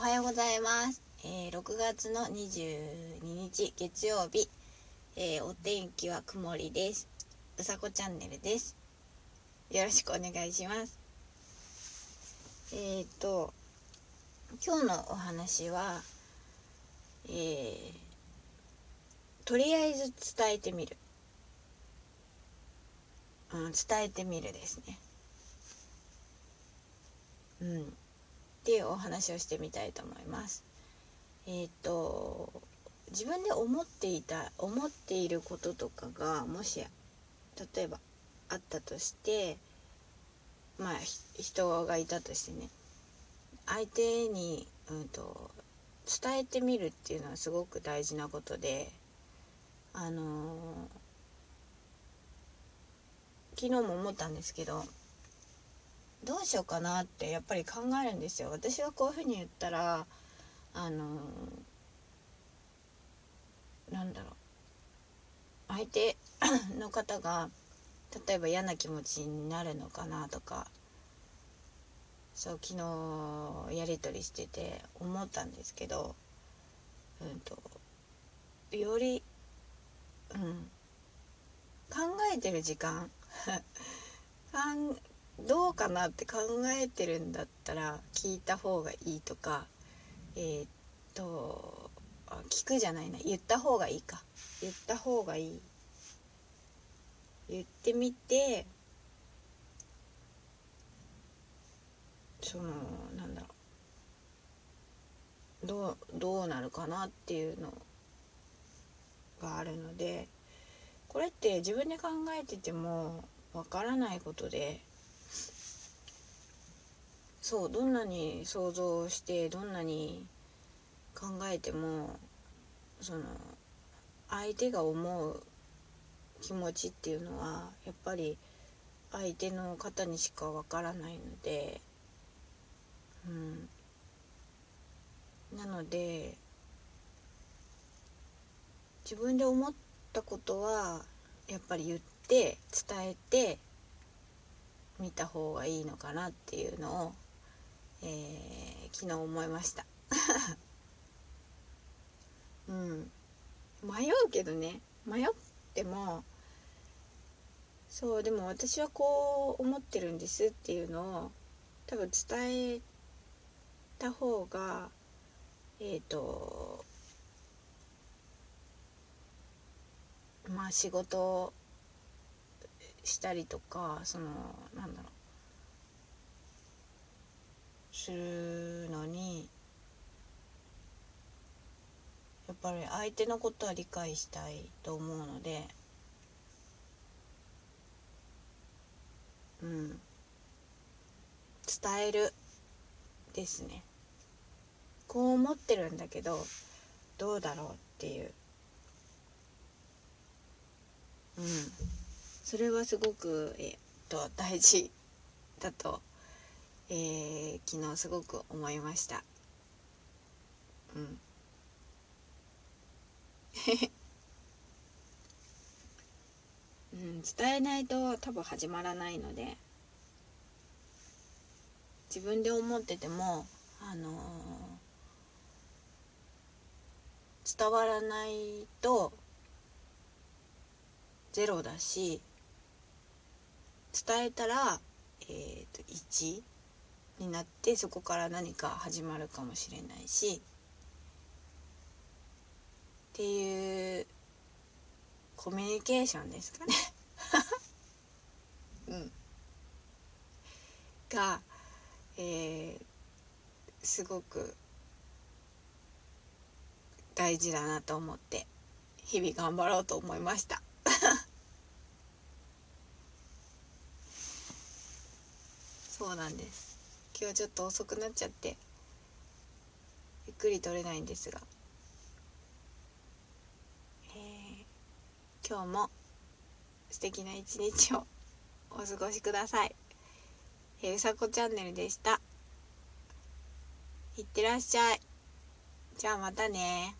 はようございます、えー、6月の22日月曜日、えー、お天気は曇りです。うさこチャンネルです。よろしくお願いします。えーと今日のお話はえー、とりあえず伝えてみる。うん伝えてみるですね。うん。ていうお話をしてみたいと思います。えっ、ー、と自分で思っていた思っていることとかがもし例えばあったとしてまあ人がいたとしてね相手に、うんと、伝えてみるっていうのはすごく大事なことであのー、昨日も思ったんですけどどうしようかなってやっぱり考えるんですよ。私はこういうふうに言ったらあのなんだろう相手 の方が例えば嫌な気持ちになるのかなとかそう昨日やり取りしてて思ったんですけど、うんと、より、うん、考えてる時間 どうかなって考えてるんだったら聞いた方がいいとかえー、っと聞くじゃないな。言った方がいいか。言った方がいい。言ってみてそのなんだろう。どうどうなるかなっていうのがあるのでこれって自分で考えててもわからないことでそうどんなに想像してどんなに考えてもその相手が思う気持ちっていうのはやっぱり相手の方にしかわからないので、うん、なので自分で思ったことはやっぱり言って伝えてみた方がいいのかなっていうのをえー、昨日思いました。うん。迷うけどね。迷ってもそうでも私はこう思ってるんですっていうのを多分伝えた方がえっ、ー、とまあ仕事したりとかそのなんだろう。するのにやっぱり相手のことは理解したいと思うのでうん。伝えるですね。こう思ってるんだけどどうだろうっていう。うん。それはすごくえっと大事だとえー、昨日すごく思いました。うん。うん、伝えないと多分始まらないので自分で思っててもあのー、伝わらないとゼロだし伝えたらえっ、ー、と1になってそこから何か始まるかもしれないしっていうコミュニケーションですかね。うん。が、えー、すごく大事だなと思って日々頑張ろうと思いました。そうなんです。今日ちょっと遅くなっちゃってゆっくり撮れないんですが、えー、今日も素敵な一日をお過ごしください。えー、うさこチャンネルでした。いってらっしゃい。じゃあまたね